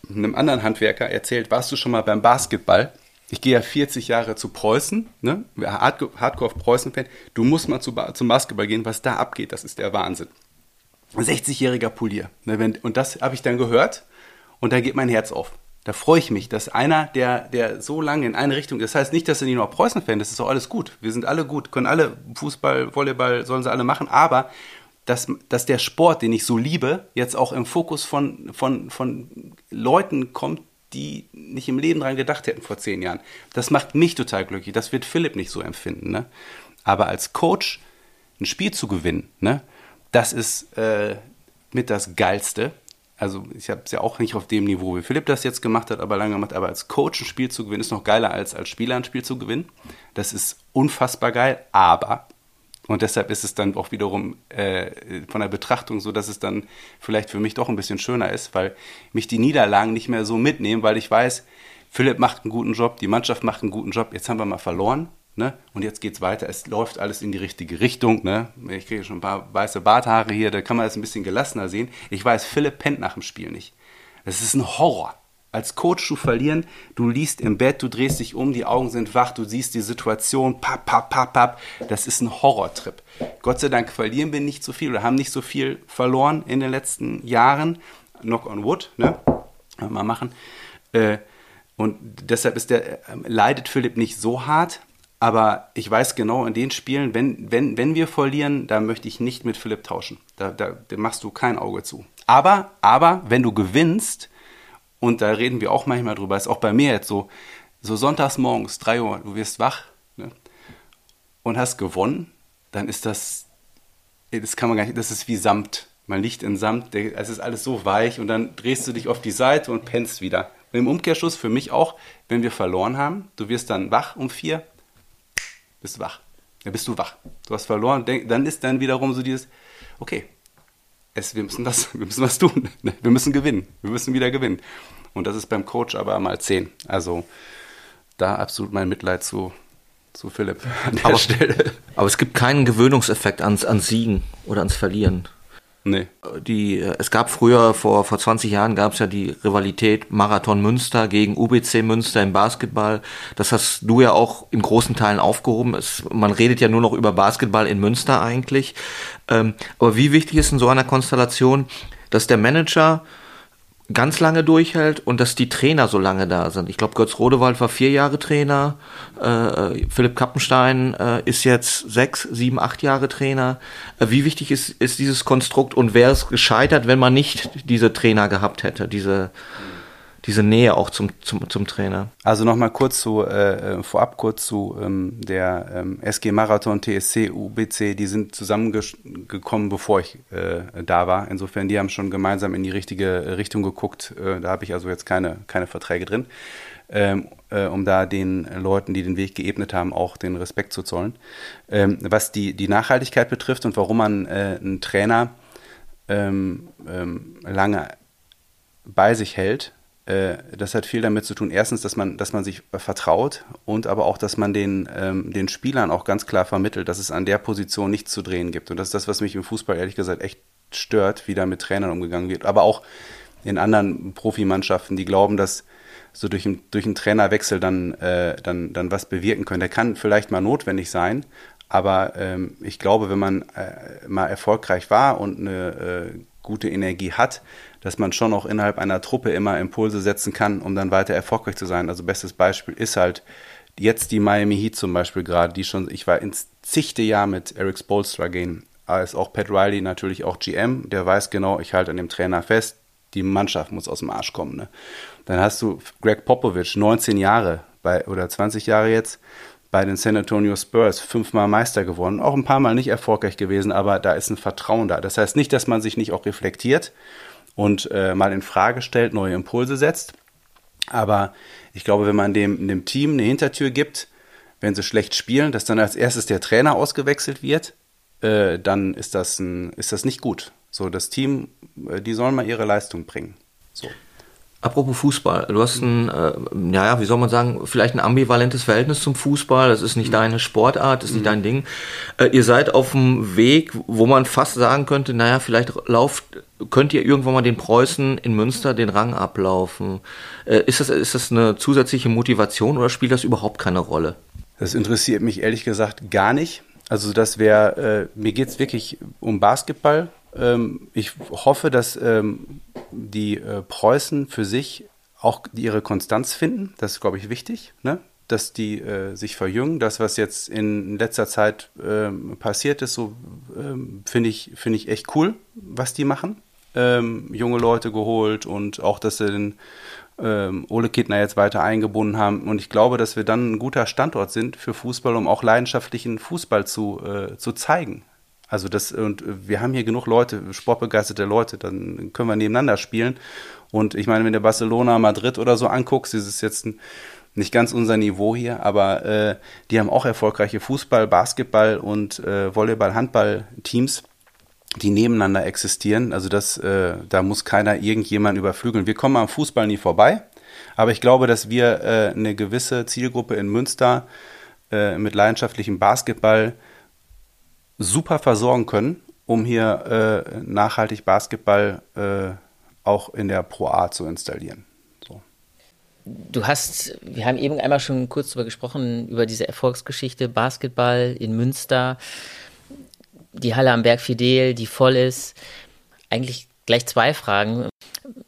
einem anderen Handwerker erzählt, warst du schon mal beim Basketball? Ich gehe ja 40 Jahre zu Preußen, ne? Hardcore Preußen-Fan. Du musst mal zu, zum Basketball gehen, was da abgeht, das ist der Wahnsinn. 60-jähriger Polier. Ne? Und das habe ich dann gehört und da geht mein Herz auf. Da freue ich mich, dass einer, der, der so lange in eine Richtung, das heißt nicht, dass er nicht nur Preußen-Fan ist, das ist auch alles gut. Wir sind alle gut, können alle Fußball, Volleyball, sollen sie alle machen, aber dass, dass der Sport, den ich so liebe, jetzt auch im Fokus von, von, von Leuten kommt, die nicht im Leben dran gedacht hätten vor zehn Jahren. Das macht mich total glücklich. Das wird Philipp nicht so empfinden. Ne? Aber als Coach ein Spiel zu gewinnen, ne? das ist äh, mit das Geilste also ich habe es ja auch nicht auf dem Niveau, wie Philipp das jetzt gemacht hat, aber lange gemacht, aber als Coach ein Spiel zu gewinnen, ist noch geiler als als Spieler ein Spiel zu gewinnen. Das ist unfassbar geil, aber, und deshalb ist es dann auch wiederum äh, von der Betrachtung so, dass es dann vielleicht für mich doch ein bisschen schöner ist, weil mich die Niederlagen nicht mehr so mitnehmen, weil ich weiß, Philipp macht einen guten Job, die Mannschaft macht einen guten Job, jetzt haben wir mal verloren, Ne? Und jetzt geht's weiter. Es läuft alles in die richtige Richtung. Ne? Ich kriege schon ein paar weiße Barthaare hier, da kann man das ein bisschen gelassener sehen. Ich weiß, Philipp pennt nach dem Spiel nicht. Das ist ein Horror. Als Coach zu verlieren, du liest im Bett, du drehst dich um, die Augen sind wach, du siehst die Situation, papp, papp, papp, papp. Das ist ein Horrortrip. Gott sei Dank verlieren wir nicht so viel oder haben nicht so viel verloren in den letzten Jahren. Knock on wood, ne? Mal machen. Äh, und deshalb ist der, äh, leidet Philipp nicht so hart, aber ich weiß genau, in den Spielen, wenn, wenn, wenn wir verlieren, da möchte ich nicht mit Philipp tauschen. Da, da, da machst du kein Auge zu. Aber, aber, wenn du gewinnst, und da reden wir auch manchmal drüber, ist auch bei mir jetzt so, so sonntags morgens, 3 Uhr, du wirst wach ne, und hast gewonnen, dann ist das, das kann man gar nicht, das ist wie Samt. Man liegt in Samt, es ist alles so weich und dann drehst du dich auf die Seite und pennst wieder. Und Im Umkehrschluss für mich auch, wenn wir verloren haben, du wirst dann wach um vier, bist wach. Dann bist du wach. Du hast verloren. Dann ist dann wiederum so dieses, okay, es, wir müssen das, wir müssen was tun. Wir müssen gewinnen. Wir müssen wieder gewinnen. Und das ist beim Coach aber mal zehn. Also da absolut mein Mitleid zu, zu Philipp an der aber, Stelle. Aber es gibt keinen Gewöhnungseffekt ans, ans Siegen oder ans Verlieren. Nee. Die, äh, es gab früher, vor, vor 20 Jahren gab es ja die Rivalität Marathon Münster gegen UBC Münster im Basketball. Das hast du ja auch in großen Teilen aufgehoben. Es, man redet ja nur noch über Basketball in Münster eigentlich. Ähm, aber wie wichtig ist in so einer Konstellation, dass der Manager ganz lange durchhält und dass die Trainer so lange da sind. Ich glaube, Götz Rodewald war vier Jahre Trainer, äh, Philipp Kappenstein äh, ist jetzt sechs, sieben, acht Jahre Trainer. Äh, wie wichtig ist, ist dieses Konstrukt und wäre es gescheitert, wenn man nicht diese Trainer gehabt hätte, diese diese Nähe auch zum, zum, zum Trainer. Also nochmal kurz zu, äh, äh, vorab kurz zu ähm, der ähm, SG Marathon, TSC, UBC, die sind zusammengekommen, bevor ich äh, da war. Insofern, die haben schon gemeinsam in die richtige Richtung geguckt. Äh, da habe ich also jetzt keine, keine Verträge drin. Ähm, äh, um da den Leuten, die den Weg geebnet haben, auch den Respekt zu zollen. Ähm, was die, die Nachhaltigkeit betrifft und warum man äh, einen Trainer ähm, ähm lange bei sich hält, äh, das hat viel damit zu tun, erstens, dass man, dass man sich vertraut und aber auch, dass man den, ähm, den Spielern auch ganz klar vermittelt, dass es an der Position nichts zu drehen gibt. Und das ist das, was mich im Fußball ehrlich gesagt echt stört, wie da mit Trainern umgegangen wird. Aber auch in anderen Profimannschaften, die glauben, dass so durch, ein, durch einen Trainerwechsel dann, äh, dann, dann was bewirken können. Der kann vielleicht mal notwendig sein, aber ähm, ich glaube, wenn man äh, mal erfolgreich war und eine äh, gute Energie hat, dass man schon auch innerhalb einer Truppe immer Impulse setzen kann, um dann weiter erfolgreich zu sein. Also bestes Beispiel ist halt jetzt die Miami Heat zum Beispiel gerade, die schon, ich war ins zigte Jahr mit Eric Spolstra gehen, als auch Pat Riley natürlich auch GM, der weiß genau, ich halte an dem Trainer fest, die Mannschaft muss aus dem Arsch kommen. Ne? Dann hast du Greg Popovich, 19 Jahre bei, oder 20 Jahre jetzt, bei den San Antonio Spurs fünfmal Meister geworden, auch ein paar Mal nicht erfolgreich gewesen, aber da ist ein Vertrauen da. Das heißt nicht, dass man sich nicht auch reflektiert und äh, mal in Frage stellt, neue Impulse setzt. Aber ich glaube, wenn man dem, dem Team eine Hintertür gibt, wenn sie schlecht spielen, dass dann als erstes der Trainer ausgewechselt wird, äh, dann ist das, ein, ist das nicht gut. So, das Team, äh, die sollen mal ihre Leistung bringen. So. Apropos Fußball, du hast ein, äh, ja, wie soll man sagen, vielleicht ein ambivalentes Verhältnis zum Fußball. Das ist nicht mhm. deine Sportart, das ist mhm. nicht dein Ding. Äh, ihr seid auf dem Weg, wo man fast sagen könnte, naja, vielleicht lauft, könnt ihr irgendwann mal den Preußen in Münster den Rang ablaufen. Äh, ist, das, ist das eine zusätzliche Motivation oder spielt das überhaupt keine Rolle? Das interessiert mich ehrlich gesagt gar nicht. Also das wäre, äh, mir geht es wirklich um Basketball. Ähm, ich hoffe, dass ähm, die äh, Preußen für sich auch ihre Konstanz finden. Das ist, glaube ich, wichtig, ne? dass die äh, sich verjüngen. Das, was jetzt in letzter Zeit ähm, passiert ist, so ähm, finde ich, find ich echt cool, was die machen. Ähm, junge Leute geholt und auch, dass sie den ähm, Ole Kittner jetzt weiter eingebunden haben. Und ich glaube, dass wir dann ein guter Standort sind für Fußball, um auch leidenschaftlichen Fußball zu, äh, zu zeigen. Also das, und wir haben hier genug Leute, sportbegeisterte Leute, dann können wir nebeneinander spielen. Und ich meine, wenn du Barcelona, Madrid oder so anguckst, ist jetzt ein, nicht ganz unser Niveau hier, aber äh, die haben auch erfolgreiche Fußball-, Basketball- und äh, Volleyball-, Handball-Teams, die nebeneinander existieren. Also das, äh, da muss keiner irgendjemand überflügeln. Wir kommen am Fußball nie vorbei, aber ich glaube, dass wir äh, eine gewisse Zielgruppe in Münster äh, mit leidenschaftlichem Basketball super versorgen können, um hier äh, nachhaltig Basketball äh, auch in der Pro A zu installieren. So. Du hast, wir haben eben einmal schon kurz darüber gesprochen, über diese Erfolgsgeschichte Basketball in Münster, die Halle am Berg Fidel, die voll ist. Eigentlich gleich zwei Fragen.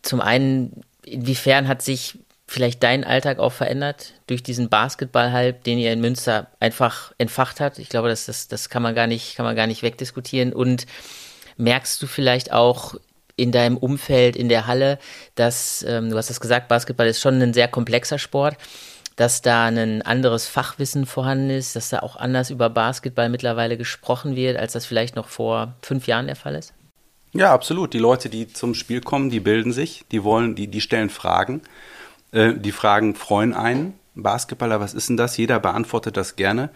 Zum einen, inwiefern hat sich vielleicht deinen Alltag auch verändert durch diesen Basketball-Hype, den ihr in Münster einfach entfacht habt? Ich glaube, das, das, das kann man gar nicht, kann man gar nicht wegdiskutieren. Und merkst du vielleicht auch in deinem Umfeld, in der Halle, dass, ähm, du hast das gesagt, Basketball ist schon ein sehr komplexer Sport, dass da ein anderes Fachwissen vorhanden ist, dass da auch anders über Basketball mittlerweile gesprochen wird, als das vielleicht noch vor fünf Jahren der Fall ist? Ja, absolut. Die Leute, die zum Spiel kommen, die bilden sich, die wollen, die, die stellen Fragen. Äh, die Fragen freuen einen. Basketballer, was ist denn das? Jeder beantwortet das gerne,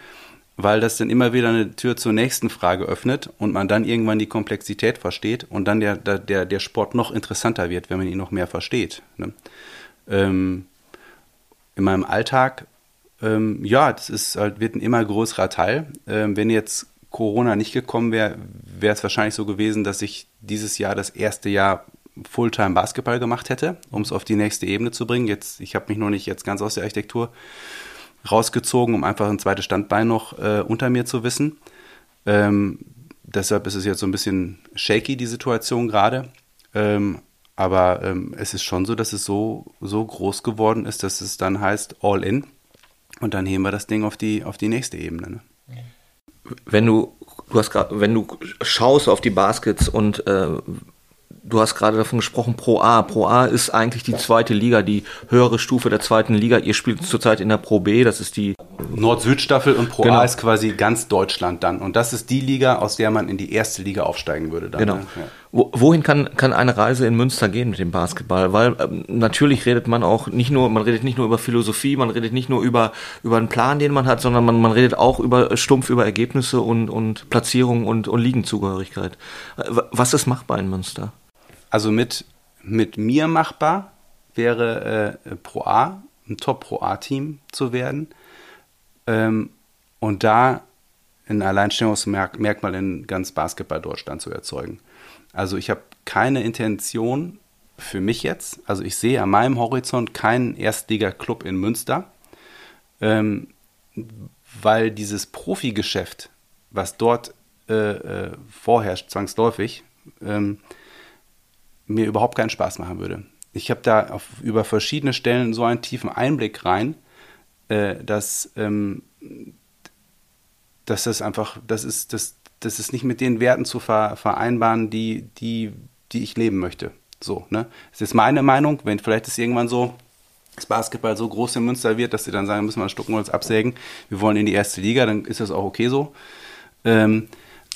weil das dann immer wieder eine Tür zur nächsten Frage öffnet und man dann irgendwann die Komplexität versteht und dann der, der, der Sport noch interessanter wird, wenn man ihn noch mehr versteht. Ne? Ähm, in meinem Alltag, ähm, ja, das ist halt, wird ein immer größerer Teil. Ähm, wenn jetzt Corona nicht gekommen wäre, wäre es wahrscheinlich so gewesen, dass ich dieses Jahr das erste Jahr Fulltime Basketball gemacht hätte, um es auf die nächste Ebene zu bringen. Jetzt, ich habe mich noch nicht jetzt ganz aus der Architektur rausgezogen, um einfach ein zweites Standbein noch äh, unter mir zu wissen. Ähm, deshalb ist es jetzt so ein bisschen shaky, die Situation gerade. Ähm, Aber ähm, es ist schon so, dass es so, so groß geworden ist, dass es dann heißt All in. Und dann heben wir das Ding auf die, auf die nächste Ebene. Ne? Wenn du, du hast grad, wenn du schaust auf die Baskets und äh, du hast gerade davon gesprochen, Pro A. Pro A ist eigentlich die zweite Liga, die höhere Stufe der zweiten Liga. Ihr spielt zurzeit in der Pro B, das ist die Nord-Süd-Staffel und Pro genau. A ist quasi ganz Deutschland dann. Und das ist die Liga, aus der man in die erste Liga aufsteigen würde. Dann, genau. Ne? Ja. Wohin kann, kann eine Reise in Münster gehen mit dem Basketball? Weil ähm, natürlich redet man auch nicht nur, man redet nicht nur über Philosophie, man redet nicht nur über, über einen Plan, den man hat, sondern man, man redet auch über stumpf über Ergebnisse und, und Platzierung und, und Ligenzugehörigkeit. Äh, was ist machbar in Münster? Also mit, mit mir machbar wäre äh, Pro A, ein Top-Pro A-Team zu werden. Ähm, und da ein Alleinstellungsmerkmal in ganz Basketball Deutschland zu erzeugen. Also ich habe keine Intention für mich jetzt, also ich sehe an meinem Horizont keinen Erstliga-Club in Münster, ähm, weil dieses Profigeschäft, was dort äh, äh, vorherrscht, zwangsläufig, ähm, mir überhaupt keinen Spaß machen würde. Ich habe da auf, über verschiedene Stellen so einen tiefen Einblick rein, äh, dass, ähm, dass das einfach, das ist, das, das ist nicht mit den Werten zu vereinbaren, die, die, die ich leben möchte. So, ne? Das ist meine Meinung, wenn vielleicht ist irgendwann so, das Basketball so groß in Münster wird, dass sie dann sagen, müssen wir ein Stuckenholz absägen, wir wollen in die erste Liga, dann ist das auch okay so. Ähm,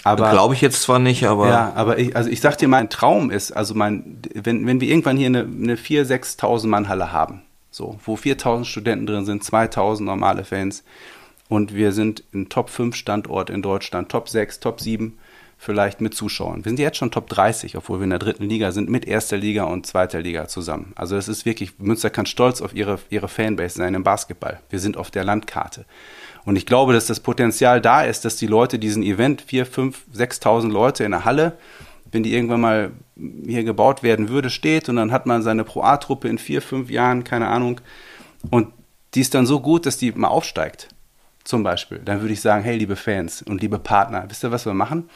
aber glaube ich jetzt zwar nicht, aber ja, aber ich, also ich sag dir, mein Traum ist, also mein, wenn, wenn wir irgendwann hier eine, eine 4.000, 6.000 Mann Halle haben, so, wo 4.000 Studenten drin sind, 2.000 normale Fans, und wir sind ein Top 5 Standort in Deutschland, Top 6, Top 7 vielleicht mit Zuschauern. Wir sind jetzt schon Top 30, obwohl wir in der dritten Liga sind, mit erster Liga und zweiter Liga zusammen. Also das ist wirklich, Münster kann stolz auf ihre, ihre Fanbase sein im Basketball. Wir sind auf der Landkarte. Und ich glaube, dass das Potenzial da ist, dass die Leute diesen Event, 4, 5, 6.000 Leute in der Halle, wenn die irgendwann mal hier gebaut werden würde, steht und dann hat man seine Pro-A-Truppe in vier, fünf Jahren, keine Ahnung, und die ist dann so gut, dass die mal aufsteigt zum Beispiel, dann würde ich sagen, hey, liebe Fans und liebe Partner, wisst ihr, was wir machen?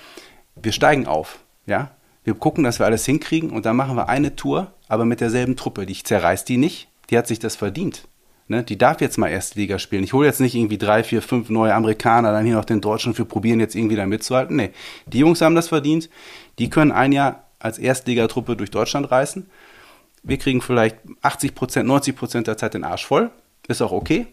Wir steigen auf, ja? Wir gucken, dass wir alles hinkriegen und dann machen wir eine Tour, aber mit derselben Truppe. Ich zerreiß die nicht, die hat sich das verdient. Ne? Die darf jetzt mal erste Liga spielen. Ich hole jetzt nicht irgendwie drei, vier, fünf neue Amerikaner, dann hier noch den Deutschen für probieren, jetzt irgendwie da mitzuhalten. Nee, die Jungs haben das verdient. Die können ein Jahr als Erstligatruppe durch Deutschland reißen. Wir kriegen vielleicht 80 Prozent, 90 Prozent der Zeit den Arsch voll. Ist auch okay.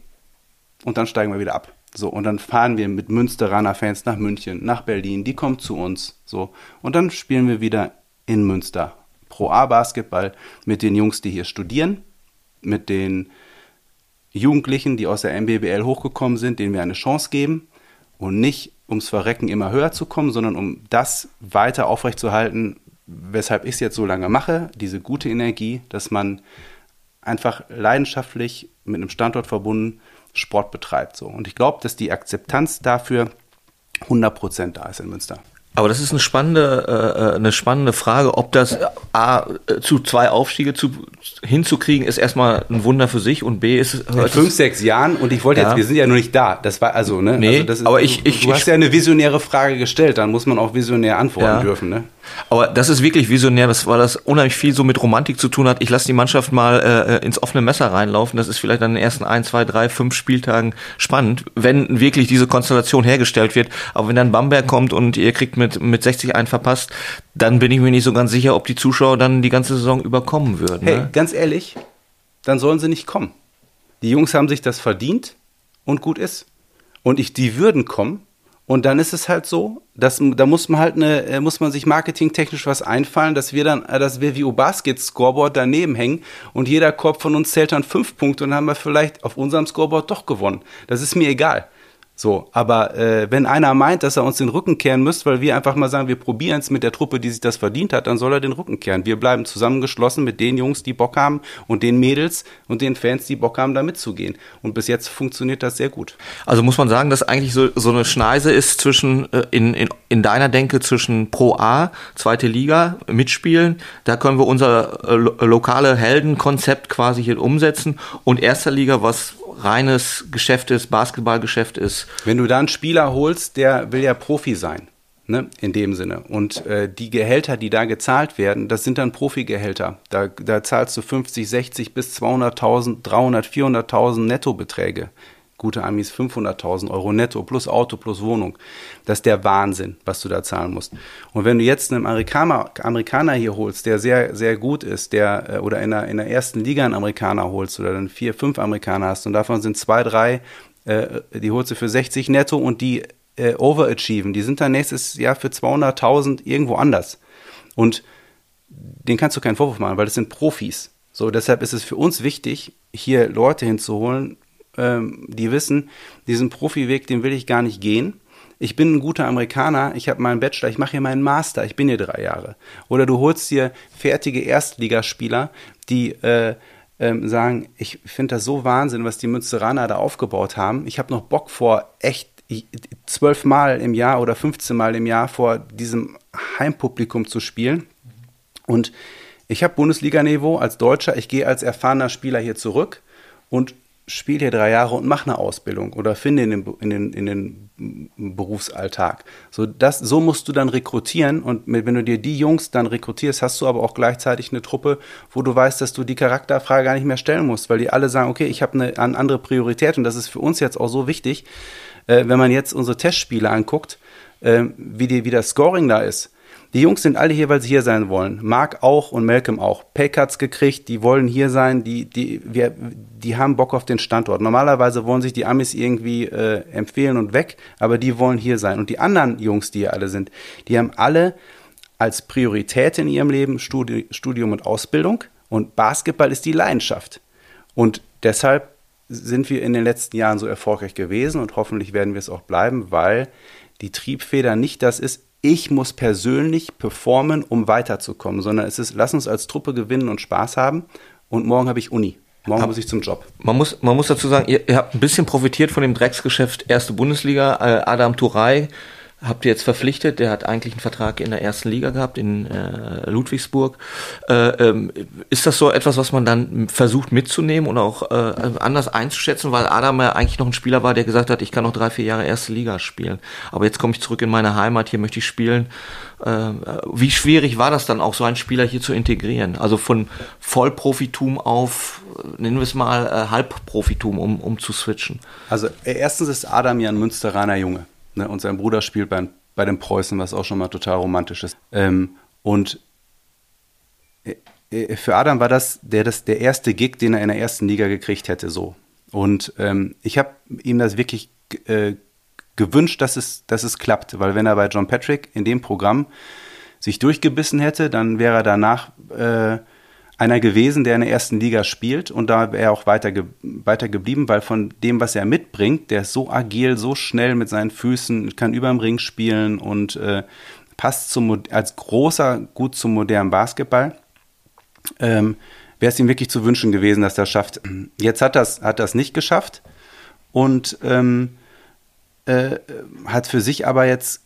Und dann steigen wir wieder ab. So, und dann fahren wir mit Münsteraner Fans nach München, nach Berlin, die kommen zu uns. So, und dann spielen wir wieder in Münster. Pro A Basketball mit den Jungs, die hier studieren, mit den Jugendlichen, die aus der MBBL hochgekommen sind, denen wir eine Chance geben und nicht ums Verrecken immer höher zu kommen, sondern um das weiter aufrechtzuerhalten, weshalb ich es jetzt so lange mache, diese gute Energie, dass man einfach leidenschaftlich mit einem Standort verbunden Sport betreibt. So. Und ich glaube, dass die Akzeptanz dafür 100% da ist in Münster. Aber das ist eine spannende, äh, äh, eine spannende Frage, ob das A, äh, zu zwei Aufstiege zu, hinzukriegen, ist erstmal ein Wunder für sich und B ist in fünf, sechs Jahren und ich wollte ja. jetzt, wir sind ja noch nicht da. Das war also, ne? Nee, also ist, aber ich, ich, du, du hast ja eine visionäre Frage gestellt, dann muss man auch visionär antworten ja. dürfen, ne? Aber das ist wirklich visionär, das war das unheimlich viel so mit Romantik zu tun hat. Ich lasse die Mannschaft mal äh, ins offene Messer reinlaufen. Das ist vielleicht an den ersten ein, zwei, drei, fünf Spieltagen spannend, wenn wirklich diese Konstellation hergestellt wird. Aber wenn dann Bamberg kommt und ihr kriegt mit, mit 60 einen verpasst, dann bin ich mir nicht so ganz sicher, ob die Zuschauer dann die ganze Saison überkommen würden. Hey, ne? ganz ehrlich, dann sollen sie nicht kommen. Die Jungs haben sich das verdient und gut ist. Und ich, die würden kommen, und dann ist es halt so, dass, da muss man halt eine, äh, muss man sich marketingtechnisch was einfallen, dass wir dann, äh, dass wir wie Basket Scoreboard daneben hängen und jeder Korb von uns zählt dann fünf Punkte und haben wir vielleicht auf unserem Scoreboard doch gewonnen. Das ist mir egal. So, aber äh, wenn einer meint, dass er uns den Rücken kehren müsste, weil wir einfach mal sagen, wir probieren es mit der Truppe, die sich das verdient hat, dann soll er den Rücken kehren. Wir bleiben zusammengeschlossen mit den Jungs, die Bock haben und den Mädels und den Fans, die Bock haben, da mitzugehen. Und bis jetzt funktioniert das sehr gut. Also muss man sagen, dass eigentlich so, so eine Schneise ist zwischen, äh, in, in, in deiner Denke zwischen Pro A, zweite Liga, mitspielen. Da können wir unser äh, lokale Heldenkonzept quasi hier umsetzen und erster Liga, was reines Geschäft ist, Basketballgeschäft ist. Wenn du da einen Spieler holst, der will ja Profi sein. Ne, in dem Sinne. Und äh, die Gehälter, die da gezahlt werden, das sind dann Profigehälter. Da, da zahlst du 50, 60 bis 200.000, 300, 400.000 Nettobeträge. Gute Amis 500.000 Euro netto plus Auto plus Wohnung. Das ist der Wahnsinn, was du da zahlen musst. Und wenn du jetzt einen Amerikaner, Amerikaner hier holst, der sehr, sehr gut ist, der äh, oder in der, in der ersten Liga einen Amerikaner holst oder dann vier, fünf Amerikaner hast und davon sind zwei, drei, äh, die holst du für 60 netto und die äh, overachieven. Die sind dann nächstes Jahr für 200.000 irgendwo anders. Und den kannst du keinen Vorwurf machen, weil das sind Profis. So, deshalb ist es für uns wichtig, hier Leute hinzuholen, ähm, die wissen, diesen Profiweg, den will ich gar nicht gehen. Ich bin ein guter Amerikaner, ich habe meinen Bachelor, ich mache hier meinen Master, ich bin hier drei Jahre. Oder du holst dir fertige Erstligaspieler, die äh, ähm, sagen, ich finde das so Wahnsinn, was die Münsteraner da aufgebaut haben. Ich habe noch Bock vor echt zwölf Mal im Jahr oder 15 Mal im Jahr vor diesem Heimpublikum zu spielen. Und ich habe Bundesliga-Niveau als Deutscher, ich gehe als erfahrener Spieler hier zurück und spiele hier drei Jahre und mache eine Ausbildung oder finde in den, in den, in den Berufsalltag. So, das, so musst du dann rekrutieren und wenn du dir die Jungs dann rekrutierst, hast du aber auch gleichzeitig eine Truppe, wo du weißt, dass du die Charakterfrage gar nicht mehr stellen musst, weil die alle sagen, okay, ich habe eine, eine andere Priorität und das ist für uns jetzt auch so wichtig, äh, wenn man jetzt unsere Testspiele anguckt, äh, wie, die, wie das Scoring da ist. Die Jungs sind alle hier, weil sie hier sein wollen. Mark auch und Malcolm auch. Paycuts gekriegt, die wollen hier sein, die, die, wir, die haben Bock auf den Standort. Normalerweise wollen sich die Amis irgendwie äh, empfehlen und weg, aber die wollen hier sein. Und die anderen Jungs, die hier alle sind, die haben alle als Priorität in ihrem Leben Studi Studium und Ausbildung. Und Basketball ist die Leidenschaft. Und deshalb sind wir in den letzten Jahren so erfolgreich gewesen und hoffentlich werden wir es auch bleiben, weil die Triebfeder nicht das ist, ich muss persönlich performen, um weiterzukommen, sondern es ist, lass uns als Truppe gewinnen und Spaß haben und morgen habe ich Uni. Morgen Aber muss ich zum Job. Man muss, man muss dazu sagen, ihr, ihr habt ein bisschen profitiert von dem Drecksgeschäft erste Bundesliga. Äh, Adam Turay habt ihr jetzt verpflichtet. Der hat eigentlich einen Vertrag in der ersten Liga gehabt, in äh, Ludwigsburg. Äh, ähm, ist das so etwas, was man dann versucht mitzunehmen und auch äh, anders einzuschätzen, weil Adam ja eigentlich noch ein Spieler war, der gesagt hat, ich kann noch drei, vier Jahre erste Liga spielen. Aber jetzt komme ich zurück in meine Heimat, hier möchte ich spielen. Äh, wie schwierig war das dann auch, so einen Spieler hier zu integrieren? Also von Vollprofitum auf, nennen wir es mal, äh, Halbprofitum, um, um zu switchen. Also erstens ist Adam ja ein Münsteraner Junge. Ne? Und sein Bruder spielt bei, bei den Preußen, was auch schon mal total romantisch ist. Ähm, und äh, äh, für Adam war das der, das der erste Gig, den er in der ersten Liga gekriegt hätte, so. Und ähm, ich habe ihm das wirklich äh, gewünscht, dass es, dass es klappt, weil wenn er bei John Patrick in dem Programm sich durchgebissen hätte, dann wäre er danach äh, einer gewesen, der in der ersten Liga spielt und da wäre er auch weiter, ge weiter geblieben, weil von dem, was er mitbringt, der ist so agil, so schnell mit seinen Füßen, kann über dem Ring spielen und äh, passt zum, als großer gut zum modernen Basketball. Ähm, wäre es ihm wirklich zu wünschen gewesen, dass er das schafft. Jetzt hat das, hat nicht geschafft und ähm, äh, hat für sich aber jetzt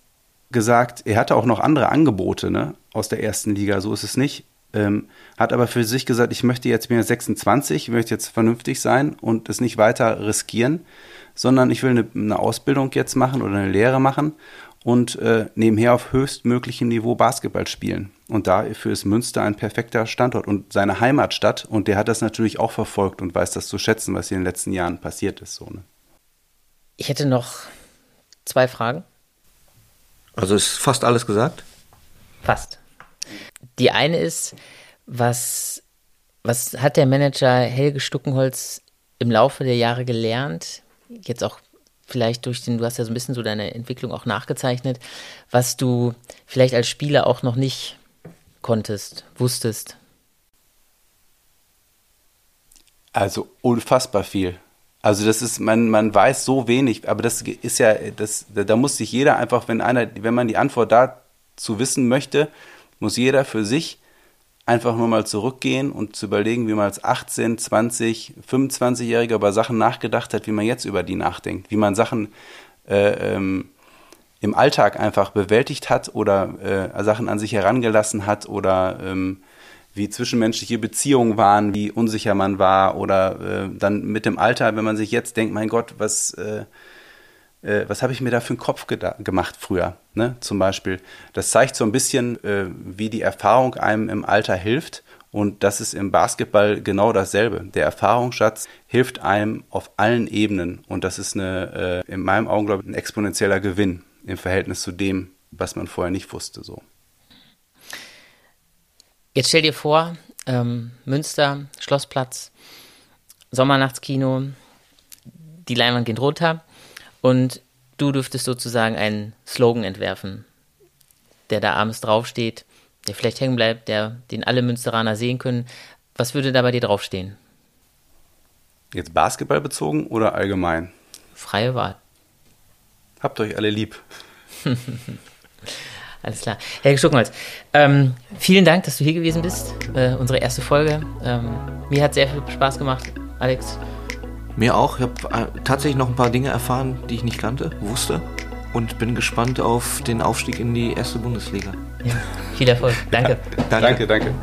gesagt, er hatte auch noch andere Angebote ne, aus der ersten Liga, so ist es nicht ähm, hat aber für sich gesagt, ich möchte jetzt mir 26, ich möchte jetzt vernünftig sein und es nicht weiter riskieren, sondern ich will eine, eine Ausbildung jetzt machen oder eine Lehre machen und äh, nebenher auf höchstmöglichem Niveau Basketball spielen. Und dafür ist Münster ein perfekter Standort und seine Heimatstadt. Und der hat das natürlich auch verfolgt und weiß das zu schätzen, was hier in den letzten Jahren passiert ist. So, ne? Ich hätte noch zwei Fragen. Also ist fast alles gesagt? Fast. Die eine ist, was, was hat der Manager Helge Stuckenholz im Laufe der Jahre gelernt? Jetzt auch vielleicht durch den, du hast ja so ein bisschen so deine Entwicklung auch nachgezeichnet, was du vielleicht als Spieler auch noch nicht konntest, wusstest? Also unfassbar viel. Also das ist, man, man weiß so wenig, aber das ist ja, das, da muss sich jeder einfach, wenn einer, wenn man die Antwort dazu wissen möchte, muss jeder für sich einfach nur mal zurückgehen und zu überlegen, wie man als 18, 20, 25-Jähriger über Sachen nachgedacht hat, wie man jetzt über die nachdenkt, wie man Sachen äh, ähm, im Alltag einfach bewältigt hat oder äh, Sachen an sich herangelassen hat oder ähm, wie zwischenmenschliche Beziehungen waren, wie unsicher man war oder äh, dann mit dem Alter, wenn man sich jetzt denkt, mein Gott, was, äh, was habe ich mir da für einen Kopf gemacht früher, ne? Zum Beispiel. Das zeigt so ein bisschen, äh, wie die Erfahrung einem im Alter hilft. Und das ist im Basketball genau dasselbe. Der Erfahrungsschatz hilft einem auf allen Ebenen. Und das ist eine, äh, in meinen Augen, glaube ich, ein exponentieller Gewinn im Verhältnis zu dem, was man vorher nicht wusste. So. Jetzt stell dir vor, ähm, Münster, Schlossplatz, Sommernachtskino, die Leinwand geht runter und du dürftest sozusagen einen Slogan entwerfen, der da abends draufsteht, der vielleicht hängen bleibt, der, den alle Münsteraner sehen können. Was würde da bei dir draufstehen? Jetzt Basketball bezogen oder allgemein? Freie Wahl. Habt euch alle lieb. Alles klar. Herr Stuckholz, ähm, vielen Dank, dass du hier gewesen bist. Äh, unsere erste Folge. Ähm, mir hat sehr viel Spaß gemacht. Alex? Mir auch. Ich habe äh, tatsächlich noch ein paar Dinge erfahren, die ich nicht kannte, wusste. Und bin gespannt auf den Aufstieg in die erste Bundesliga. Ja, viel Erfolg. Danke. danke, danke. danke.